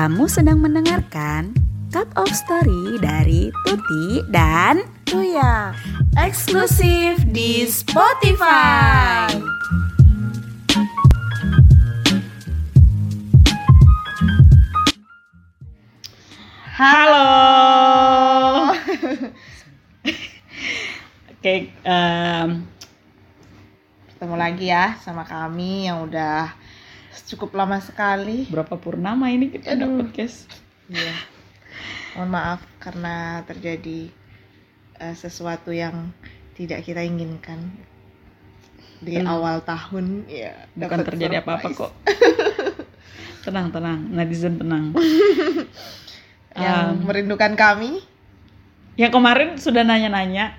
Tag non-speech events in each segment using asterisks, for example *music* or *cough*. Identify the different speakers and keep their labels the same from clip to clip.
Speaker 1: Kamu sedang mendengarkan Cup of Story dari Tuti dan
Speaker 2: Tuya eksklusif di Spotify.
Speaker 3: Halo. Oke, em,
Speaker 2: Ketemu lagi ya sama kami yang udah cukup lama sekali.
Speaker 3: berapa purnama ini kita
Speaker 2: Aduh.
Speaker 3: dapat guys?
Speaker 2: Iya. Mohon maaf karena terjadi eh, sesuatu yang tidak kita inginkan di
Speaker 3: Hmm.
Speaker 2: awal tahun. Ya,
Speaker 3: Bukan terjadi apa-apa kok. *laughs* tenang, tenang, netizen tenang. *laughs*
Speaker 2: Yang
Speaker 3: Em,
Speaker 2: merindukan kami.
Speaker 3: yang kemarin sudah nanya-nanya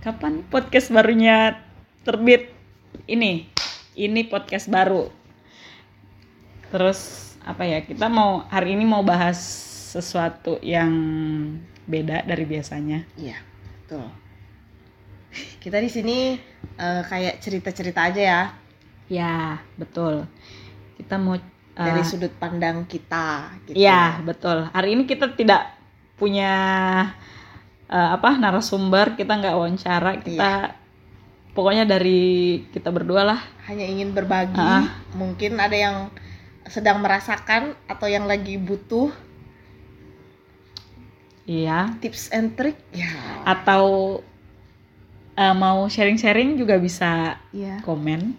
Speaker 3: kapan podcast barunya terbit ini ini podcast baru. Terus apa ya kita mau hari ini mau bahas sesuatu yang beda dari biasanya.
Speaker 2: Iya, betul. Kita di sini eh, kayak cerita-cerita aja ya.
Speaker 3: Ya betul. Kita mau uh,
Speaker 2: dari sudut pandang kita. Gitu.
Speaker 3: ya betul. Hari ini kita tidak punya uh, apa narasumber. Kita nggak wawancara. Kita pokoknya dari kita berdua lah
Speaker 2: hanya ingin berbagi.
Speaker 3: Ah.
Speaker 2: Mungkin ada yang sedang merasakan atau yang lagi butuh
Speaker 3: iya
Speaker 2: tips and trick. Ya.
Speaker 3: atau uh, mau sharing-sharing juga bisa
Speaker 2: Iya.
Speaker 3: komen.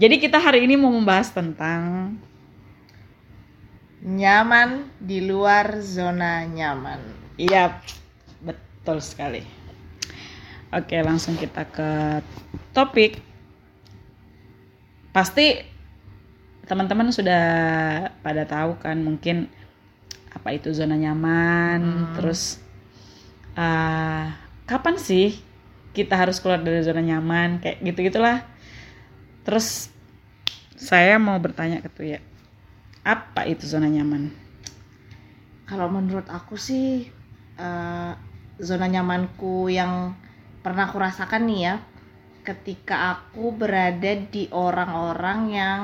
Speaker 3: Jadi kita hari ini mau membahas tentang
Speaker 2: Nyaman di luar zona nyaman.
Speaker 3: iya betul sekali. Oke, langsung kita ke topik. Pasti teman-teman sudah pada tahu kan mungkin apa itu zona nyaman,
Speaker 2: Hmm.
Speaker 3: terus uh, kapan sih kita harus keluar dari zona nyaman kayak gitu-gitulah. Terus saya mau bertanya ke Tuya, apa itu zona nyaman?
Speaker 2: Kalau menurut aku sih eh, zona nyamanku yang pernah aku rasakan nih ya, ketika aku berada di orang-orang yang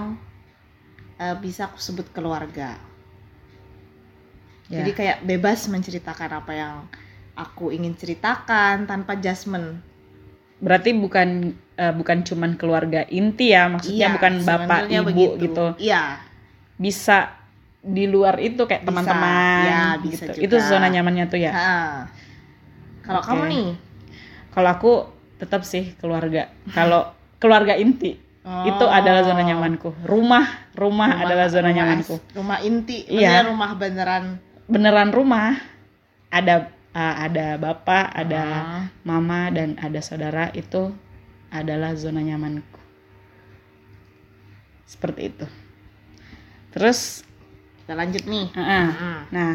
Speaker 2: eh, bisa aku sebut keluarga.
Speaker 3: Ya.
Speaker 2: Jadi kayak bebas menceritakan apa yang aku ingin ceritakan tanpa judgement.
Speaker 3: Berarti bukan eh, bukan cuman keluarga inti ya, maksudnya
Speaker 2: Iya,
Speaker 3: bukan bapak ibu
Speaker 2: begitu.
Speaker 3: gitu.
Speaker 2: Iya,
Speaker 3: Bisa di luar itu kayak teman-teman
Speaker 2: ya, bisa
Speaker 3: gitu.
Speaker 2: juga.
Speaker 3: Itu zona nyamannya tuh ya.
Speaker 2: Kalau
Speaker 3: Oke.
Speaker 2: kamu nih,
Speaker 3: Kalau aku tetap sih keluarga. Kalau keluarga inti itu adalah zona nyamanku. Rumah, rumah, adalah zona
Speaker 2: rumah
Speaker 3: nyamanku.
Speaker 2: Rumah inti,
Speaker 3: Iya.
Speaker 2: rumah beneran.
Speaker 3: Beneran rumah. Ada uh, ada bapak, ada
Speaker 2: Ah.
Speaker 3: mama dan ada saudara itu adalah zona nyamanku. Seperti itu. Terus
Speaker 2: Kita lanjut nih.
Speaker 3: uh-uh.
Speaker 2: Hmm.
Speaker 3: Nah,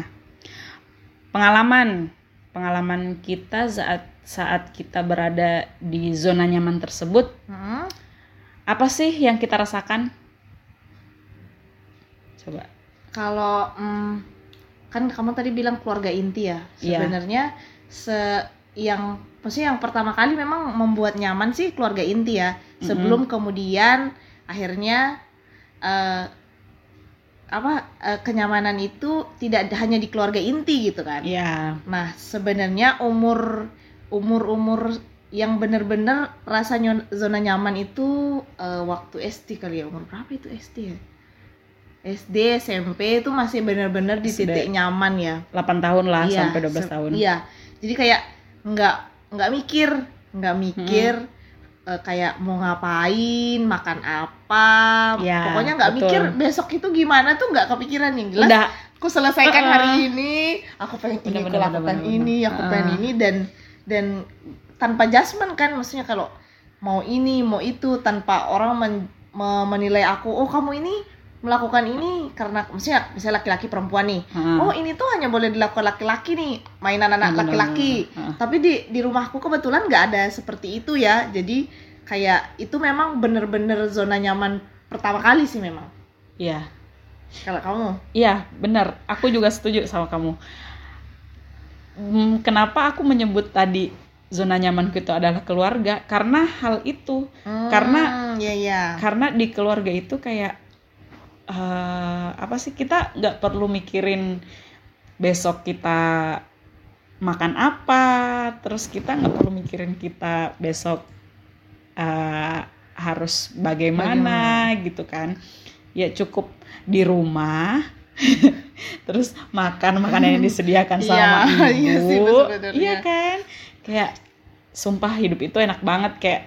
Speaker 3: pengalaman pengalaman kita saat saat kita berada di zona nyaman tersebut,
Speaker 2: Hmm.
Speaker 3: apa sih yang kita rasakan? Coba.
Speaker 2: Kalau mm, kan kamu tadi bilang keluarga inti ya.
Speaker 3: Iya.
Speaker 2: Sebenarnya se yang maksudnya yang pertama kali memang membuat nyaman sih keluarga inti ya. Sebelum kemudian akhirnya eh, apa eh, kenyamanan itu tidak hanya di keluarga inti gitu kan.
Speaker 3: Ya,
Speaker 2: Nah, sebenarnya umur umur umur yang benar-benar rasa nyon- zona nyaman itu eh, waktu SD kali ya. Umur berapa itu SD ya? SD, SMP itu masih benar-benar di
Speaker 3: SD.
Speaker 2: titik nyaman ya.
Speaker 3: 8 tahun lah
Speaker 2: Iya,
Speaker 3: sampai 12
Speaker 2: se-
Speaker 3: tahun.
Speaker 2: Iya. Jadi kayak nggak nggak mikir, nggak mikir eh, kayak mau ngapain, makan apa.
Speaker 3: Iya,
Speaker 2: Pokoknya nggak mikir besok itu gimana tuh nggak kepikiran nih. Jelas
Speaker 3: Udah
Speaker 2: aku selesaikan
Speaker 3: Uh-uh.
Speaker 2: hari ini aku pengen ini
Speaker 3: Bener,
Speaker 2: aku
Speaker 3: bener,
Speaker 2: lakukan
Speaker 3: bener, bener,
Speaker 2: ini aku pengen ini dan dan tanpa judgement kan maksudnya kalau mau ini mau itu tanpa orang men- me- menilai aku oh kamu ini melakukan ini karena maksudnya misalnya laki-laki perempuan nih
Speaker 3: Heeh.
Speaker 2: oh ini tuh hanya boleh dilakukan laki-laki nih mainan anak laki-laki
Speaker 3: bener.
Speaker 2: tapi di di rumahku kebetulan nggak ada seperti itu ya jadi kayak itu memang bener-bener zona nyaman pertama kali sih memang
Speaker 3: Iya.
Speaker 2: kalau kamu
Speaker 3: Iya, benar. Aku juga setuju sama kamu. Hmm, kenapa aku menyebut tadi zona nyamanku itu adalah keluarga? Karena hal itu. Karena-
Speaker 2: Hmm, ya ya
Speaker 3: Karena di keluarga itu kayak eh, apa sih kita nggak perlu mikirin besok kita makan apa terus kita nggak perlu mikirin kita besok eh, harus bagaimana, gitu kan ya cukup di rumah *laughs* terus makan makanan yang disediakan *laughs* sama
Speaker 2: Iya, iya sih,
Speaker 3: ibu
Speaker 2: sebenarnya.
Speaker 3: iya kan kayak sumpah hidup itu enak banget kayak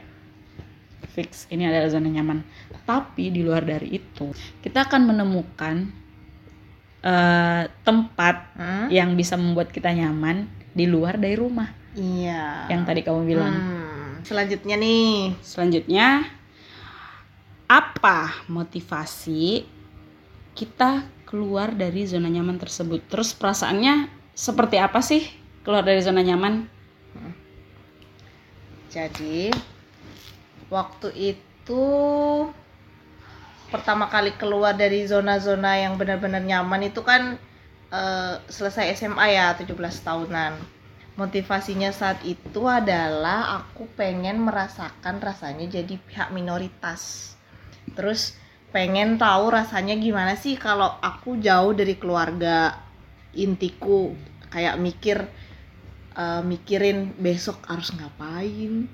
Speaker 3: fix ini adalah zona nyaman tapi di luar dari itu kita akan menemukan eh, tempat
Speaker 2: Hmm?
Speaker 3: yang bisa membuat kita nyaman di luar dari rumah
Speaker 2: Iya.
Speaker 3: yang tadi kamu bilang
Speaker 2: Hmm. Selanjutnya nih.
Speaker 3: Selanjutnya, apa motivasi kita keluar dari zona nyaman tersebut? Terus perasaannya seperti apa sih keluar dari zona nyaman?
Speaker 2: Jadi waktu itu pertama kali keluar dari zona-zona yang benar-benar nyaman itu kan eh, selesai SMA ya 17 tahunan. Motivasinya saat itu adalah aku pengen merasakan rasanya jadi pihak minoritas. Terus pengen tahu rasanya gimana sih kalau aku jauh dari keluarga intiku. Kayak mikir eh, mikirin besok harus ngapain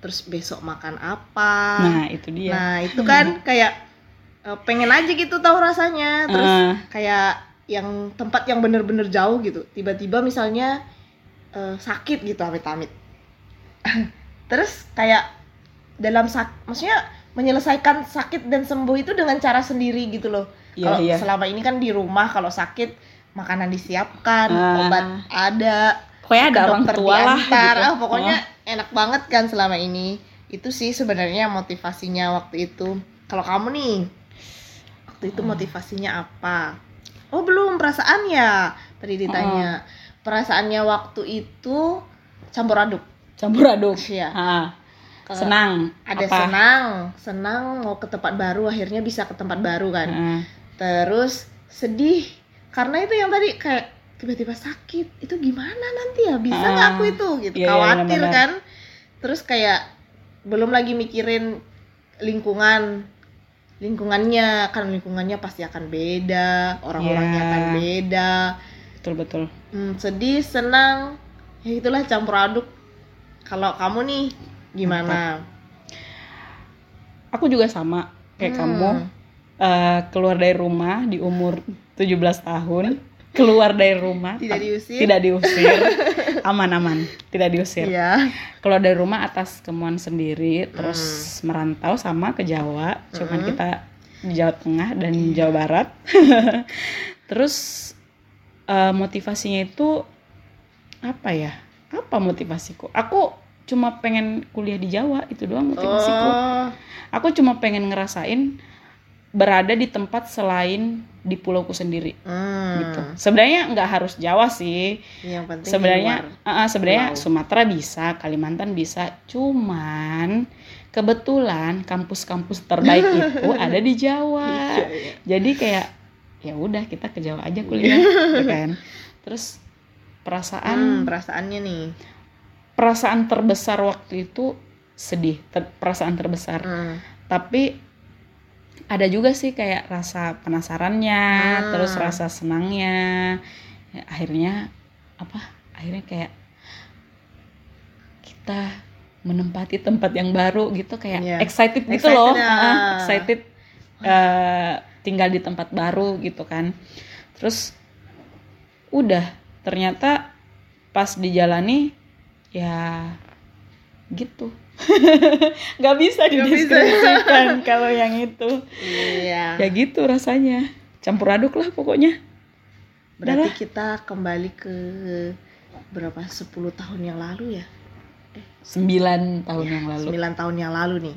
Speaker 2: terus besok makan apa.
Speaker 3: Nah, itu dia.
Speaker 2: nah itu kan *laughs* kayak eh, pengen aja gitu tahu rasanya. Terus
Speaker 3: Eh,
Speaker 2: kayak yang tempat yang bener-bener jauh gitu. Tiba-tiba misalnya eh, sakit gitu amit-amit. *laughs* Terus kayak dalam sak maksudnya menyelesaikan sakit dan sembuh itu dengan cara sendiri gitu loh.
Speaker 3: Iya,
Speaker 2: kalau
Speaker 3: iya.
Speaker 2: selama ini kan di rumah kalau sakit makanan disiapkan
Speaker 3: Ah.
Speaker 2: obat ada
Speaker 3: pokoknya ada orang
Speaker 2: dokter
Speaker 3: tua lah gitu.
Speaker 2: Ah, pokoknya enak banget kan selama ini. Itu sih sebenarnya motivasinya waktu itu. Kalau kamu nih waktu itu
Speaker 3: Hmm.
Speaker 2: motivasinya apa? Oh belum perasaan ya? Tadi ditanya. Perasaannya waktu itu campur aduk.
Speaker 3: Campur aduk.
Speaker 2: ya
Speaker 3: Senang.
Speaker 2: ada
Speaker 3: apa?
Speaker 2: senang senang mau ke tempat baru akhirnya bisa ke tempat baru kan
Speaker 3: Ah,
Speaker 2: terus sedih karena itu yang tadi kayak tiba-tiba sakit itu gimana nanti ya bisa nggak
Speaker 3: Ah,
Speaker 2: aku itu gitu
Speaker 3: iya, iya,
Speaker 2: khawatir
Speaker 3: benar-benar.
Speaker 2: kan terus kayak belum lagi mikirin lingkungan lingkungannya kan lingkungannya pasti akan beda orang-orangnya
Speaker 3: Iya.
Speaker 2: akan beda
Speaker 3: betul betul.
Speaker 2: Hmm, sedih senang ya itulah campur aduk kalau kamu nih gimana
Speaker 3: Aku juga sama kayak
Speaker 2: Hmm.
Speaker 3: kamu eh, keluar dari rumah di umur 17 tahun, keluar dari rumah
Speaker 2: tidak diusir
Speaker 3: tidak diusir, *laughs* aman-aman, tidak diusir.
Speaker 2: Iya.
Speaker 3: Keluar dari rumah atas kemauan sendiri, terus merantau sama ke Jawa, cuman
Speaker 2: Hmm.
Speaker 3: kita di Jawa Tengah dan Jawa Barat. *laughs* terus eh, motivasinya itu apa ya? Apa motivasiku? Aku cuma pengen kuliah di Jawa, itu doang motivasiku
Speaker 2: oh.
Speaker 3: aku cuma pengen ngerasain berada di tempat selain di pulauku sendiri.
Speaker 2: Hmm.
Speaker 3: gitu. Sebenarnya nggak harus Jawa sih.
Speaker 2: Yang penting
Speaker 3: sebenarnya uh, sebenarnya
Speaker 2: pulau.
Speaker 3: Sumatera bisa Kalimantan bisa. Cuman kebetulan kampus-kampus terbaik *laughs* itu ada di Jawa.
Speaker 2: Iya, iya.
Speaker 3: jadi kayak ya udah kita ke Jawa aja kuliah gitu kan? Terus
Speaker 2: Hmm,
Speaker 3: perasaan
Speaker 2: perasaannya nih.
Speaker 3: Perasaan terbesar waktu itu sedih ter- perasaan terbesar
Speaker 2: Hmm.
Speaker 3: tapi ada juga sih kayak rasa penasarannya
Speaker 2: Hmm.
Speaker 3: terus rasa senangnya Ya, akhirnya apa akhirnya kayak kita menempati tempat yang baru gitu kayak
Speaker 2: Iya.
Speaker 3: excited gitu
Speaker 2: Excited
Speaker 3: loh
Speaker 2: ya.
Speaker 3: Ah, excited eh, tinggal di tempat baru gitu kan terus udah ternyata pas dijalani ya gitu *laughs* nggak bisa dideskripsikan *laughs* kalau yang itu
Speaker 2: Iya.
Speaker 3: ya gitu rasanya campur aduk lah pokoknya
Speaker 2: Berarti
Speaker 3: Udahlah.
Speaker 2: kita kembali ke berapa 10 tahun yang lalu ya?
Speaker 3: sembilan tahun yang lalu
Speaker 2: 9 tahun yang lalu nih.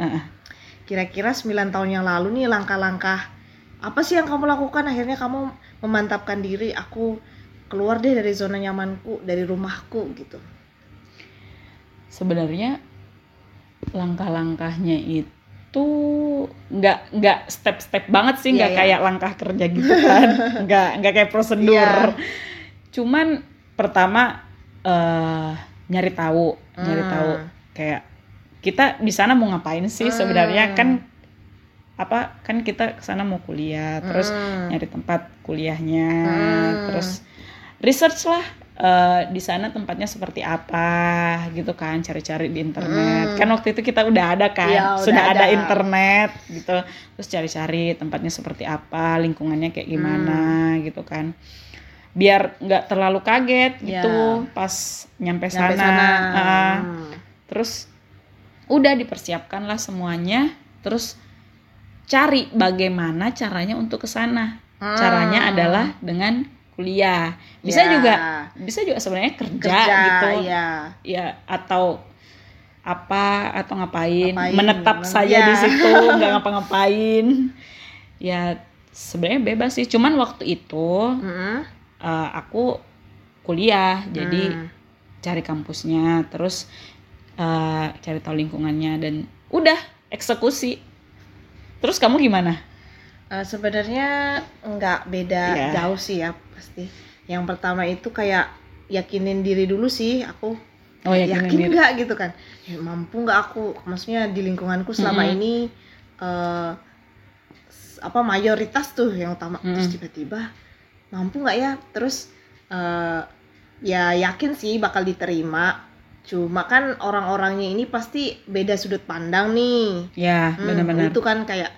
Speaker 2: Kira-kira 9 tahun yang lalu nih langkah-langkah apa sih yang kamu lakukan akhirnya kamu memantapkan diri aku keluar deh dari zona nyamanku, dari rumahku gitu.
Speaker 3: Sebenarnya langkah-langkahnya itu nggak nggak step-step banget sih nggak
Speaker 2: iya.
Speaker 3: kayak langkah kerja gitu kan *laughs* nggak nggak kayak prosedur
Speaker 2: Iya.
Speaker 3: cuman pertama eh nyari tahu nyari
Speaker 2: Hmm.
Speaker 3: tahu kayak kita di sana mau ngapain sih
Speaker 2: Hmm.
Speaker 3: sebenarnya kan apa kan kita ke sana mau kuliah terus
Speaker 2: Mm.
Speaker 3: nyari tempat kuliahnya
Speaker 2: Hmm.
Speaker 3: terus research lah eh, di sana tempatnya seperti apa gitu kan cari-cari di internet
Speaker 2: Hmm.
Speaker 3: kan waktu itu kita udah ada kan
Speaker 2: Iya, udah
Speaker 3: sudah ada.
Speaker 2: ada.
Speaker 3: internet gitu terus cari-cari tempatnya seperti apa lingkungannya kayak gimana
Speaker 2: Hmm.
Speaker 3: gitu kan biar nggak terlalu kaget
Speaker 2: Iya.
Speaker 3: gitu pas nyampe,
Speaker 2: Nyampe
Speaker 3: sana,
Speaker 2: sana.
Speaker 3: Ah,
Speaker 2: Hmm.
Speaker 3: terus udah dipersiapkan lah semuanya terus cari bagaimana caranya untuk ke sana
Speaker 2: Hmm.
Speaker 3: caranya adalah dengan kuliah. Bisa
Speaker 2: Ya.
Speaker 3: juga bisa juga sebenarnya kerja,
Speaker 2: kerja
Speaker 3: gitu.
Speaker 2: ya
Speaker 3: ya atau apa atau ngapain,
Speaker 2: Ngapain,
Speaker 3: menetap
Speaker 2: men-
Speaker 3: saja
Speaker 2: ya.
Speaker 3: di situ *laughs* nggak ngapa-ngapain. Ya sebenarnya bebas sih. Cuman waktu itu
Speaker 2: Mm-mm.
Speaker 3: eh, aku kuliah. Jadi
Speaker 2: Hmm.
Speaker 3: cari kampusnya terus eh, cari tahu lingkungannya dan udah eksekusi. Terus kamu gimana
Speaker 2: Eh, sebenarnya nggak beda
Speaker 3: Iya.
Speaker 2: jauh sih ya pasti yang pertama itu kayak yakinin diri dulu sih aku
Speaker 3: oh yakinin
Speaker 2: yakin
Speaker 3: diri.
Speaker 2: nggak gitu kan Ya, mampu nggak aku maksudnya di lingkunganku selama
Speaker 3: Mm-mm.
Speaker 2: ini eh, s- apa mayoritas tuh yang utama terus
Speaker 3: Mm-mm.
Speaker 2: tiba-tiba mampu nggak ya terus eh, ya yakin sih bakal diterima cuma kan orang-orangnya ini pasti beda sudut pandang nih
Speaker 3: ya
Speaker 2: Hmm,
Speaker 3: benar-benar
Speaker 2: itu kan kayak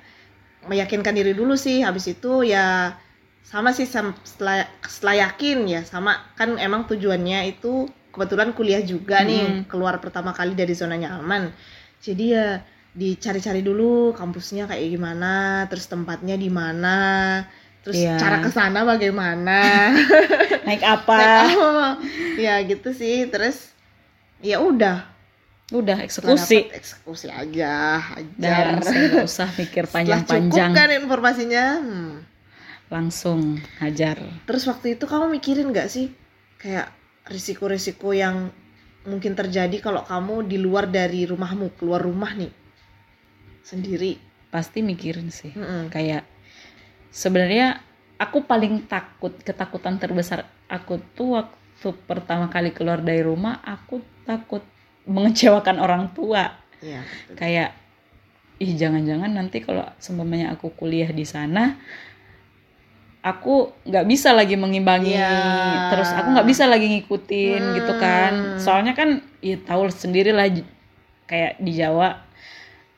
Speaker 2: meyakinkan diri dulu sih habis itu ya sama sih setelah, setelah yakin ya sama kan emang tujuannya itu kebetulan kuliah juga nih
Speaker 3: Mm.
Speaker 2: keluar pertama kali dari zona nyaman jadi ya dicari-cari dulu kampusnya kayak gimana terus tempatnya di mana terus
Speaker 3: Iya.
Speaker 2: cara ke sana bagaimana. *laughs*
Speaker 3: Naik apa?
Speaker 2: Ya gitu sih terus ya udah
Speaker 3: udah eksekusi.
Speaker 2: Dapet eksekusi aja
Speaker 3: dan
Speaker 2: hajar
Speaker 3: saya nggak usah mikir
Speaker 2: cukup
Speaker 3: panjang-panjang.
Speaker 2: kan informasinya? Hmm.
Speaker 3: langsung hajar.
Speaker 2: Terus waktu itu kamu mikirin nggak sih? Kayak risiko-risiko yang mungkin terjadi kalau kamu di luar dari rumahmu keluar rumah nih. Sendiri.
Speaker 3: Pasti mikirin sih.
Speaker 2: Mm-mm.
Speaker 3: kayak sebenarnya aku paling takut ketakutan terbesar aku tuh waktu pertama kali keluar dari rumah aku takut mengecewakan orang tua
Speaker 2: Iya, betul.
Speaker 3: kayak ih jangan-jangan nanti kalau seumpamanya aku kuliah di sana aku nggak bisa lagi mengimbangi
Speaker 2: Iya.
Speaker 3: terus aku nggak bisa lagi ngikutin
Speaker 2: Hmm.
Speaker 3: gitu kan soalnya kan ya tahu sendiri lah kayak di Jawa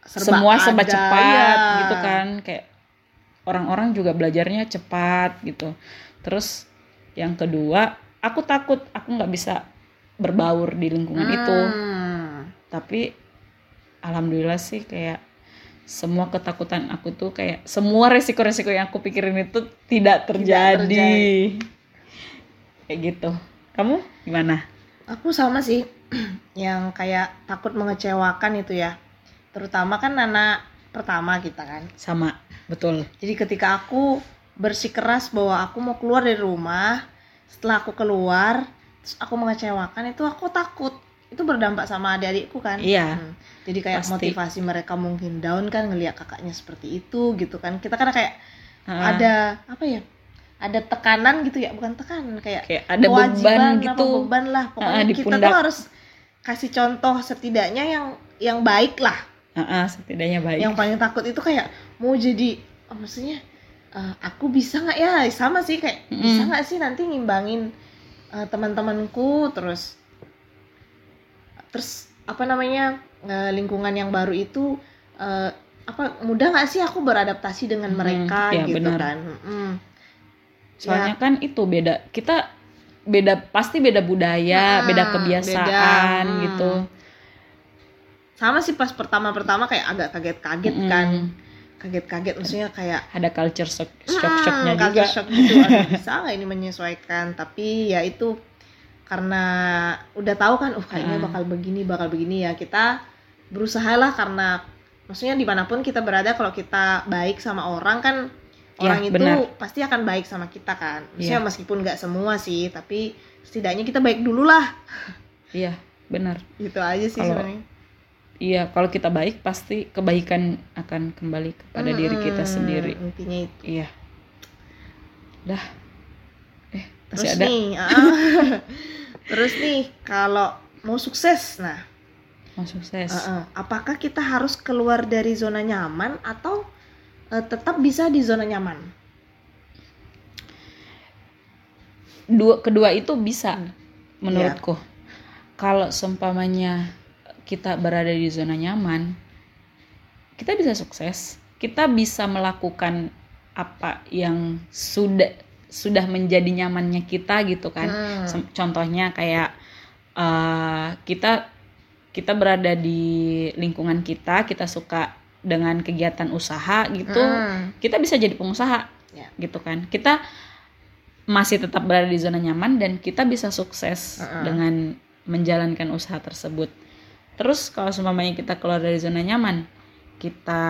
Speaker 2: Serba
Speaker 3: semua serba
Speaker 2: ada,
Speaker 3: cepat
Speaker 2: ya.
Speaker 3: gitu kan kayak orang-orang juga belajarnya cepat gitu terus yang kedua aku takut aku nggak bisa berbaur di lingkungan itu
Speaker 2: Hmm.
Speaker 3: Tapi alhamdulillah sih kayak semua ketakutan aku tuh kayak semua resiko-resiko yang aku pikirin itu tidak terjadi,
Speaker 2: terjadi.
Speaker 3: kayak gitu. Kamu gimana?
Speaker 2: Aku sama sih *clears throat* yang kayak takut mengecewakan itu ya. Terutama kan anak pertama kita kan.
Speaker 3: Sama betul.
Speaker 2: Jadi ketika aku bersikeras bahwa aku mau keluar dari rumah, setelah aku keluar, terus aku mengecewakan itu aku takut. Itu berdampak sama adik-adikku kan.
Speaker 3: Iya.
Speaker 2: Hmm. Jadi kayak
Speaker 3: Pasti.
Speaker 2: motivasi mereka mungkin down kan ngelihat kakaknya seperti itu gitu kan. Kita kan kayak
Speaker 3: Ah,
Speaker 2: ada apa ya? Ada tekanan gitu ya, bukan tekanan kayak
Speaker 3: kayak ada beban gitu
Speaker 2: beban lah. Pokoknya
Speaker 3: di
Speaker 2: kita tuh harus kasih contoh setidaknya yang yang baik lah
Speaker 3: Ah, ah, setidaknya baik
Speaker 2: yang paling takut itu kayak mau jadi oh, maksudnya eh, aku bisa nggak ya sama sih kayak
Speaker 3: Mm-mm.
Speaker 2: bisa nggak sih nanti ngimbangin eh, teman-temanku terus terus apa namanya lingkungan yang baru itu eh, apa mudah nggak sih aku beradaptasi dengan
Speaker 3: Mm,
Speaker 2: mereka
Speaker 3: iya,
Speaker 2: gitu
Speaker 3: benar.
Speaker 2: kan Mm.
Speaker 3: soalnya kan itu beda kita beda pasti beda budaya
Speaker 2: Hmm,
Speaker 3: beda
Speaker 2: beda,
Speaker 3: kebiasaan
Speaker 2: hmm.
Speaker 3: gitu
Speaker 2: sama sih pas pertama-pertama kayak agak kaget-kaget
Speaker 3: Mm-mm.
Speaker 2: kan kaget-kaget maksudnya kayak
Speaker 3: ada culture shock
Speaker 2: Hmm,
Speaker 3: shock shocknya juga
Speaker 2: culture shock gitu bisa *laughs* nggak ini menyesuaikan tapi ya itu karena udah tahu kan uh kayaknya
Speaker 3: Hmm.
Speaker 2: bakal begini bakal begini ya kita berusaha lah karena maksudnya di mana pun kita berada kalau kita baik sama orang kan
Speaker 3: Ya,
Speaker 2: orang itu
Speaker 3: benar.
Speaker 2: pasti akan baik sama kita kan. Maksudnya
Speaker 3: Iya.
Speaker 2: meskipun nggak semua sih tapi setidaknya kita baik dulu lah
Speaker 3: iya benar.
Speaker 2: Gitu aja sih sebenarnya.
Speaker 3: iya kalau kita baik pasti kebaikan akan kembali kepada diri kita
Speaker 2: Hmm,
Speaker 3: sendiri.
Speaker 2: intinya itu.
Speaker 3: Iya. Dah eh
Speaker 2: terus
Speaker 3: masih ada.
Speaker 2: nih ah, *laughs* terus nih kalau mau sukses nah.
Speaker 3: Mau sukses.
Speaker 2: Heeh. apakah kita harus keluar dari zona nyaman atau eh, tetap bisa di zona nyaman?
Speaker 3: Dua kedua itu bisa
Speaker 2: Hmm.
Speaker 3: menurutku. Kalau seumpamanya kita berada di zona nyaman kita bisa sukses. Kita bisa melakukan apa yang sudah sudah menjadi nyamannya kita gitu kan
Speaker 2: Hmm.
Speaker 3: Contohnya kayak eh, kita kita berada di lingkungan kita kita suka dengan kegiatan usaha gitu
Speaker 2: Hmm.
Speaker 3: kita bisa jadi pengusaha
Speaker 2: Ya.
Speaker 3: gitu kan kita masih tetap berada di zona nyaman dan kita bisa sukses
Speaker 2: Uh-uh.
Speaker 3: dengan menjalankan usaha tersebut terus kalau seumpamanya kita keluar dari zona nyaman kita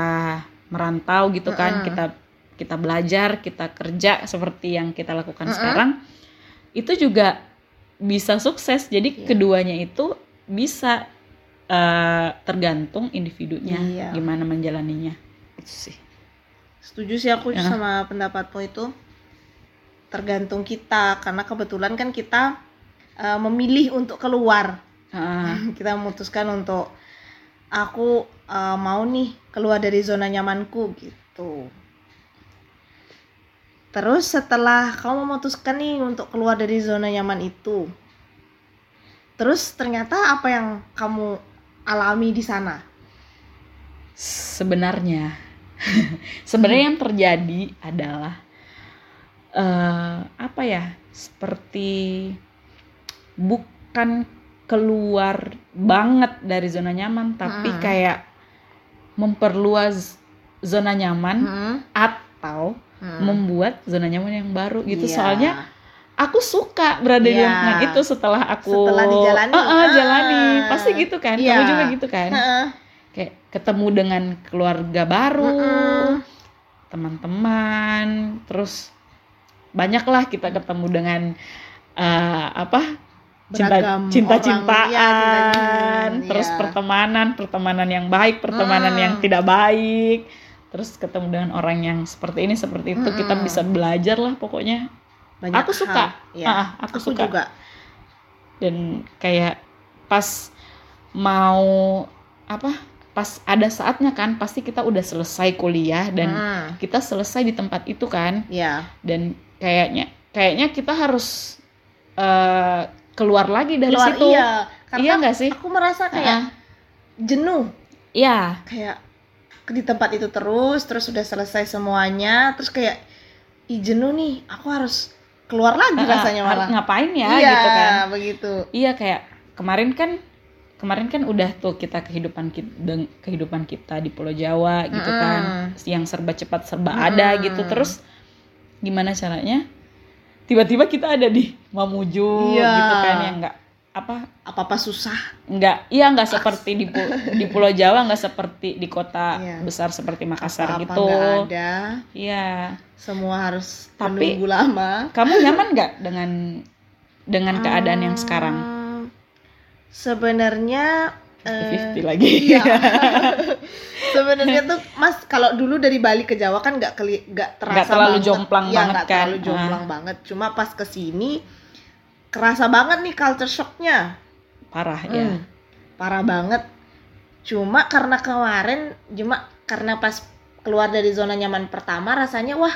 Speaker 3: merantau gitu kan
Speaker 2: Uh-uh.
Speaker 3: kita kita belajar kita kerja seperti yang kita lakukan
Speaker 2: Uh-uh.
Speaker 3: sekarang itu juga bisa sukses jadi
Speaker 2: Iya.
Speaker 3: keduanya itu bisa eh, tergantung individunya
Speaker 2: Iya.
Speaker 3: gimana menjalaninya itu sih
Speaker 2: Setuju sih aku
Speaker 3: Ya.
Speaker 2: sama pendapatmu itu. Tergantung kita karena kebetulan kan kita uh, memilih untuk keluar.
Speaker 3: Ah, *laughs*
Speaker 2: kita memutuskan untuk aku uh, mau nih keluar dari zona nyamanku gitu. Terus setelah kamu memutuskan nih untuk keluar dari zona nyaman itu, terus ternyata apa yang kamu alami di sana?
Speaker 3: sebenarnya *laughs* sebenarnya yang terjadi adalah eh apa ya seperti bukan keluar banget dari zona nyaman tapi
Speaker 2: Hmm.
Speaker 3: kayak memperluas zona nyaman
Speaker 2: Hmm?
Speaker 3: atau
Speaker 2: Hmm.
Speaker 3: membuat zona nyaman yang baru gitu
Speaker 2: Iya.
Speaker 3: soalnya aku suka berada di
Speaker 2: Iya.
Speaker 3: lingkungan itu setelah aku
Speaker 2: Setelah dijalani.
Speaker 3: Eh, eh, jalani
Speaker 2: Ah.
Speaker 3: pasti gitu kan
Speaker 2: Iya.
Speaker 3: kamu juga gitu kan
Speaker 2: Heeh.
Speaker 3: kayak ketemu dengan keluarga baru
Speaker 2: Mm-mm.
Speaker 3: teman-teman terus banyaklah kita ketemu dengan eh, apa cinta
Speaker 2: Beragam cinta-cintaan,
Speaker 3: terus
Speaker 2: iya.
Speaker 3: pertemanan pertemanan yang baik pertemanan
Speaker 2: Mm.
Speaker 3: yang tidak baik terus ketemu dengan orang yang seperti ini seperti itu kita
Speaker 2: Mm-mm.
Speaker 3: bisa belajar lah pokoknya
Speaker 2: Banyak
Speaker 3: Aku suka.
Speaker 2: hal. Iya.
Speaker 3: Ah, aku suka.
Speaker 2: juga.
Speaker 3: dan kayak pas mau apa pas ada saatnya kan pasti kita udah selesai kuliah dan
Speaker 2: Hmm.
Speaker 3: kita selesai di tempat itu kan
Speaker 2: Iya.
Speaker 3: dan kayaknya kayaknya kita harus eh, keluar lagi dari
Speaker 2: Keluar
Speaker 3: situ
Speaker 2: iya. Karena
Speaker 3: iya nggak sih
Speaker 2: aku merasa kayak
Speaker 3: Ah,
Speaker 2: jenuh.
Speaker 3: iya
Speaker 2: Kayak di tempat itu terus, terus sudah selesai semuanya, terus kayak Ih, jenuh nih, aku harus keluar lagi
Speaker 3: Ah,
Speaker 2: rasanya malah.
Speaker 3: ngapain ya
Speaker 2: iya,
Speaker 3: gitu kan
Speaker 2: begitu.
Speaker 3: iya kayak kemarin kan kemarin kan udah tuh kita kehidupan kita kehidupan kita di Pulau Jawa gitu kan yang serba cepat serba ada
Speaker 2: Mm-mm.
Speaker 3: gitu terus gimana caranya tiba-tiba kita ada di Mamuju
Speaker 2: Iya.
Speaker 3: gitu kan yang nggak apa
Speaker 2: Apa-apa susah.
Speaker 3: nggak iya nggak seperti di di Pulau Jawa nggak seperti di kota
Speaker 2: Iya.
Speaker 3: besar seperti Makassar
Speaker 2: Apa-apa
Speaker 3: gitu
Speaker 2: nggak ada.
Speaker 3: iya
Speaker 2: Semua harus
Speaker 3: Tapi-
Speaker 2: menunggu lama.
Speaker 3: kamu nyaman nggak dengan dengan keadaan yang sekarang
Speaker 2: Hmm, Sebenarnya eh,
Speaker 3: 50 lagi
Speaker 2: Iya. *laughs* Sebenarnya tuh Mas kalau dulu dari Bali ke Jawa kan nggak nggak terasa
Speaker 3: Nggak terlalu
Speaker 2: banget.
Speaker 3: jomplang
Speaker 2: Iya,
Speaker 3: banget
Speaker 2: nggak
Speaker 3: kan.
Speaker 2: terlalu jomplang banget. Cuma pas ke sini kerasa banget nih culture shocknya.
Speaker 3: parah ya
Speaker 2: Hmm, Parah banget. Cuma karena kemarin cuma karena pas keluar dari zona nyaman pertama rasanya wah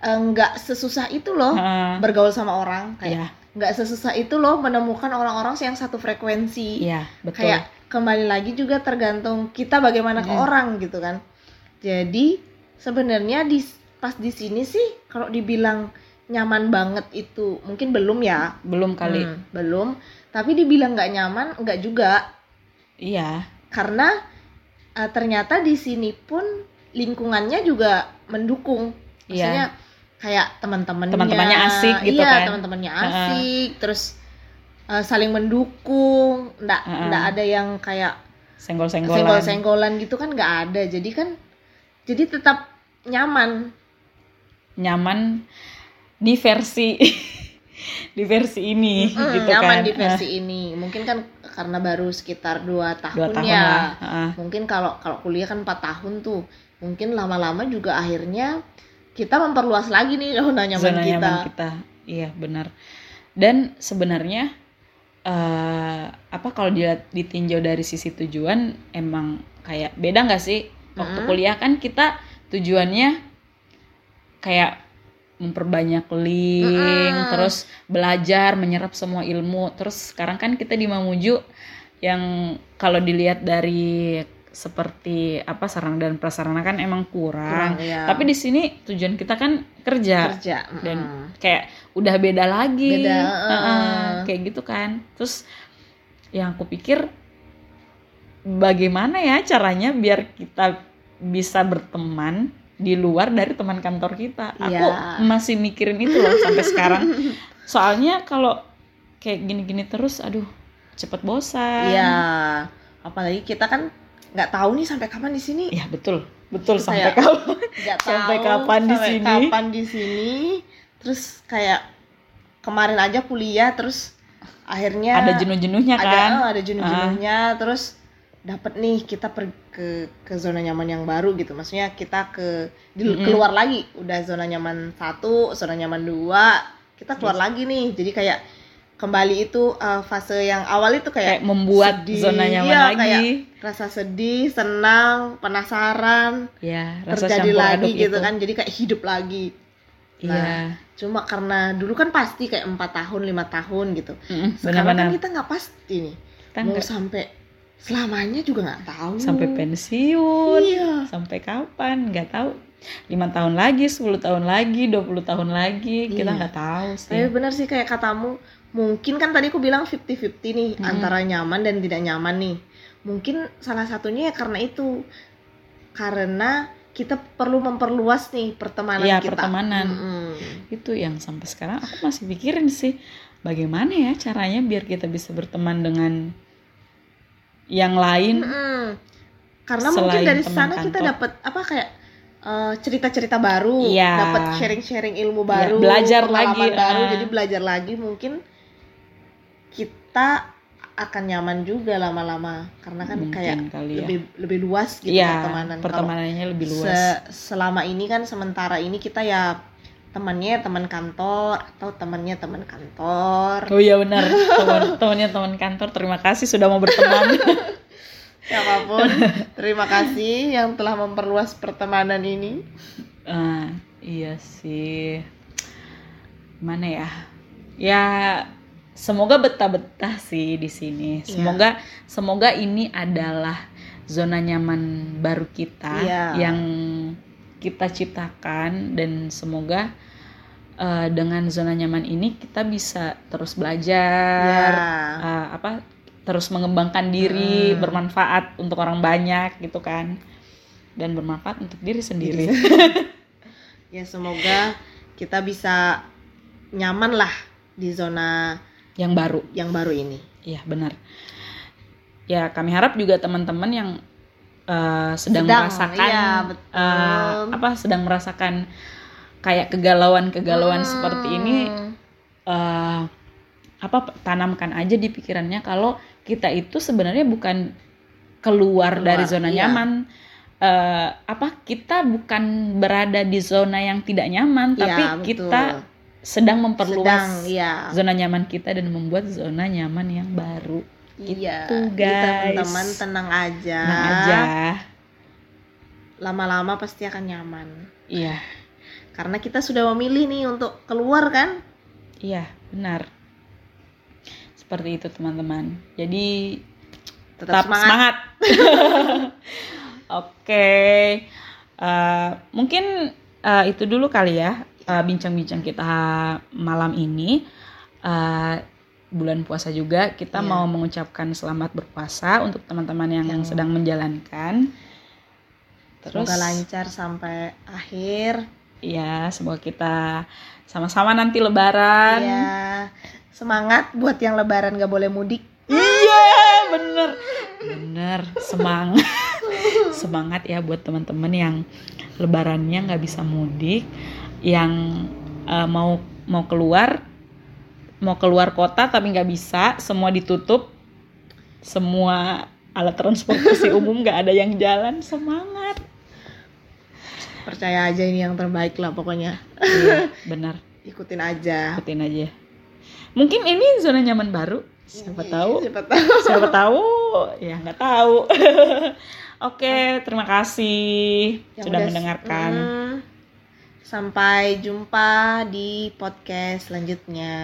Speaker 2: nggak sesusah itu loh
Speaker 3: Heeh.
Speaker 2: bergaul sama orang kayak
Speaker 3: Iya,
Speaker 2: nggak sesusah itu loh menemukan orang-orang yang satu frekuensi
Speaker 3: iya, betul.
Speaker 2: kayak kembali lagi juga tergantung kita bagaimana ke
Speaker 3: Hmm.
Speaker 2: orang gitu kan jadi sebenarnya di pas di sini sih kalau dibilang nyaman banget itu mungkin belum ya
Speaker 3: Belum kali.
Speaker 2: Hmm, belum tapi dibilang nggak nyaman nggak juga
Speaker 3: Iya.
Speaker 2: karena eh, ternyata di sini pun lingkungannya juga mendukung
Speaker 3: Iya.
Speaker 2: maksudnya kayak teman-temannya
Speaker 3: Teman-temannya asik gitu
Speaker 2: iya,
Speaker 3: kan.
Speaker 2: teman-temannya asik terus eh, saling mendukung nggak
Speaker 3: Heeh.
Speaker 2: nggak ada yang kayak
Speaker 3: Senggol-senggolan.
Speaker 2: senggol-senggolan gitu kan nggak ada jadi kan jadi tetap nyaman
Speaker 3: Nyaman di versi *laughs* di versi ini
Speaker 2: Mm,
Speaker 3: gitu
Speaker 2: nyaman
Speaker 3: kan.
Speaker 2: di versi ini mungkin kan karena baru sekitar dua tahun,
Speaker 3: dua tahun
Speaker 2: ya
Speaker 3: lah. Heeh.
Speaker 2: mungkin kalau kalau kuliah kan empat tahun tuh mungkin lama-lama juga akhirnya kita memperluas lagi nih zona nyaman
Speaker 3: Zona
Speaker 2: kita
Speaker 3: nyaman kita. Iya, benar. Dan sebenarnya eh apa kalau dilihat ditinjau dari sisi tujuan emang kayak beda nggak sih? Waktu kuliah kan kita tujuannya kayak memperbanyak link
Speaker 2: Mm-mm.
Speaker 3: terus belajar menyerap semua ilmu terus sekarang kan kita di Mamuju yang kalau dilihat dari seperti apa sarana dan prasarana kan emang kurang,
Speaker 2: Kurang, iya.
Speaker 3: tapi di sini tujuan kita kan kerja,
Speaker 2: kerja
Speaker 3: dan kayak udah beda lagi
Speaker 2: Beda,
Speaker 3: Heeh,
Speaker 2: uh.
Speaker 3: kayak gitu kan terus yang aku pikir bagaimana ya caranya biar kita bisa berteman di luar dari teman kantor kita. Aku
Speaker 2: Iya.
Speaker 3: masih mikirin itu loh sampai sekarang. *laughs* Soalnya kalau kayak gini-gini terus aduh cepet bosan.
Speaker 2: Iya, apalagi kita kan nggak tahu nih sampai kapan di sini.
Speaker 3: ya betul. Betul sampai kapan? *laughs*
Speaker 2: Nggak *laughs*
Speaker 3: Sampai
Speaker 2: tahu
Speaker 3: kapan di
Speaker 2: sampai
Speaker 3: sini.
Speaker 2: Kapan di sini? Terus kayak kemarin aja kuliah, terus akhirnya
Speaker 3: ada jenuh-jenuhnya
Speaker 2: ada
Speaker 3: kan?
Speaker 2: oh, ada jenuh-jenuhnya, terus dapat nih kita pergi ke ke zona nyaman yang baru gitu. Maksudnya kita ke di-
Speaker 3: Mm-mm.
Speaker 2: keluar lagi, udah zona nyaman satu, zona nyaman dua, kita keluar lagi nih. Jadi kayak kembali itu uh, fase yang awal itu
Speaker 3: kayak
Speaker 2: kayak
Speaker 3: membuat
Speaker 2: sedih,
Speaker 3: zona nyaman
Speaker 2: iya,
Speaker 3: lagi
Speaker 2: kayak rasa sedih, senang, penasaran,
Speaker 3: ya rasa
Speaker 2: terjadi lagi gitu
Speaker 3: itu.
Speaker 2: kan. Jadi kayak hidup lagi.
Speaker 3: iya
Speaker 2: Nah, Cuma karena dulu kan pasti kayak empat tahun, lima tahun gitu.
Speaker 3: Mm-mm,
Speaker 2: Sekarang kan kita nggak pasti nih.
Speaker 3: Kita
Speaker 2: Mau sampai selamanya juga nggak tahu.
Speaker 3: sampai pensiun
Speaker 2: Iya.
Speaker 3: sampai kapan nggak tahu lima tahun lagi 10 tahun lagi 20 tahun lagi kita
Speaker 2: Iya.
Speaker 3: nggak tahu
Speaker 2: Tapi
Speaker 3: sih
Speaker 2: benar sih kayak katamu, mungkin kan tadi aku bilang 50-50 nih
Speaker 3: Mm-mm.
Speaker 2: antara nyaman dan tidak nyaman nih. Mungkin salah satunya ya karena itu. Karena kita perlu memperluas nih pertemanan
Speaker 3: Iya,
Speaker 2: kita.
Speaker 3: pertemanan.
Speaker 2: Mm-mm.
Speaker 3: itu yang sampai sekarang aku masih pikirin sih bagaimana ya caranya biar kita bisa berteman dengan yang lain
Speaker 2: Mm-mm. Karena mungkin dari sana kita
Speaker 3: kantor.
Speaker 2: dapat apa kayak eh, cerita-cerita baru,
Speaker 3: Iya.
Speaker 2: dapat sharing-sharing ilmu
Speaker 3: Iya,
Speaker 2: baru,
Speaker 3: belajar
Speaker 2: pengalaman
Speaker 3: lagi,
Speaker 2: baru,
Speaker 3: ah.
Speaker 2: jadi belajar lagi mungkin kita akan nyaman juga lama-lama karena kan
Speaker 3: Mungkin
Speaker 2: kayak
Speaker 3: kali ya.
Speaker 2: lebih lebih luas gitu
Speaker 3: Iya,
Speaker 2: pertemanan.
Speaker 3: Pertemanannya lebih luas
Speaker 2: se- selama ini kan sementara ini kita ya temannya teman kantor atau temannya teman kantor.
Speaker 3: oh iya benar teman temannya teman kantor terima kasih sudah mau berteman *laughs*
Speaker 2: Siapa pun, terima kasih yang telah memperluas pertemanan ini.
Speaker 3: Ah, iya sih. Mana ya? Ya semoga betah-betah sih di sini.
Speaker 2: Iya.
Speaker 3: Semoga semoga ini adalah zona nyaman baru kita
Speaker 2: Iya.
Speaker 3: yang kita ciptakan dan semoga eh, dengan zona nyaman ini kita bisa terus belajar
Speaker 2: Ya.
Speaker 3: eh, apa terus mengembangkan diri,
Speaker 2: Hmm.
Speaker 3: bermanfaat untuk orang banyak gitu kan. Dan bermanfaat untuk diri sendiri. *laughs*
Speaker 2: Ya semoga kita bisa nyaman lah di zona
Speaker 3: yang baru.
Speaker 2: yang baru ini.
Speaker 3: Iya, benar. Ya, kami harap juga teman-teman yang eh, sedang,
Speaker 2: Sedang,
Speaker 3: merasakan
Speaker 2: iya, betul.
Speaker 3: eh, apa sedang merasakan kayak kegalauan-kegalauan
Speaker 2: Hmm.
Speaker 3: seperti ini eh, apa tanamkan aja di pikirannya kalau kita itu sebenarnya bukan keluar,
Speaker 2: Keluar,
Speaker 3: dari zona
Speaker 2: iya.
Speaker 3: nyaman. Eh, apa kita bukan berada di zona yang tidak nyaman,
Speaker 2: Iya,
Speaker 3: tapi
Speaker 2: betul.
Speaker 3: kita sedang memperluas
Speaker 2: sedang ya.
Speaker 3: zona nyaman kita dan membuat zona nyaman yang baru.
Speaker 2: Iya, Jadi
Speaker 3: guys.
Speaker 2: teman-teman tenang aja.
Speaker 3: Nah aja.
Speaker 2: Lama-lama pasti akan nyaman.
Speaker 3: Iya,
Speaker 2: Karena kita sudah memilih nih untuk keluar kan?
Speaker 3: iya, benar. Seperti itu teman-teman. Jadi
Speaker 2: Tetap,
Speaker 3: tetap,
Speaker 2: semangat.
Speaker 3: semangat. *laughs* Oke. Eh, mungkin eh, itu dulu kali ya eh, bincang-bincang kita malam ini. Eh, bulan puasa juga kita
Speaker 2: Iya.
Speaker 3: mau mengucapkan selamat berpuasa untuk teman-teman yang,
Speaker 2: Yang-
Speaker 3: sedang menjalankan. Terus
Speaker 2: Semoga lancar sampai akhir.
Speaker 3: Ya semoga kita sama-sama nanti lebaran.
Speaker 2: Ya, semangat buat yang lebaran gak boleh mudik.
Speaker 3: Iya, bener. Bener, semangat. *laughs* semangat ya buat teman-teman yang lebarannya nggak bisa mudik, yang eh, mau mau keluar, mau keluar kota tapi nggak bisa, semua ditutup, semua alat transportasi *laughs* umum nggak ada yang jalan, semangat.
Speaker 2: Percaya aja ini yang terbaik lah pokoknya.
Speaker 3: Iya, *laughs* bener,
Speaker 2: Ikutin aja.
Speaker 3: ikutin aja. Mungkin ini zona nyaman baru. Siapa tahu.
Speaker 2: siapa tahu.
Speaker 3: Siapa tahu. Ya nggak tahu. *laughs* Oke terima kasih
Speaker 2: Yang
Speaker 3: sudah
Speaker 2: udah-
Speaker 3: mendengarkan.
Speaker 2: Mm. sampai jumpa di podcast selanjutnya.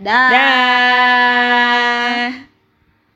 Speaker 2: Dah.
Speaker 3: Dah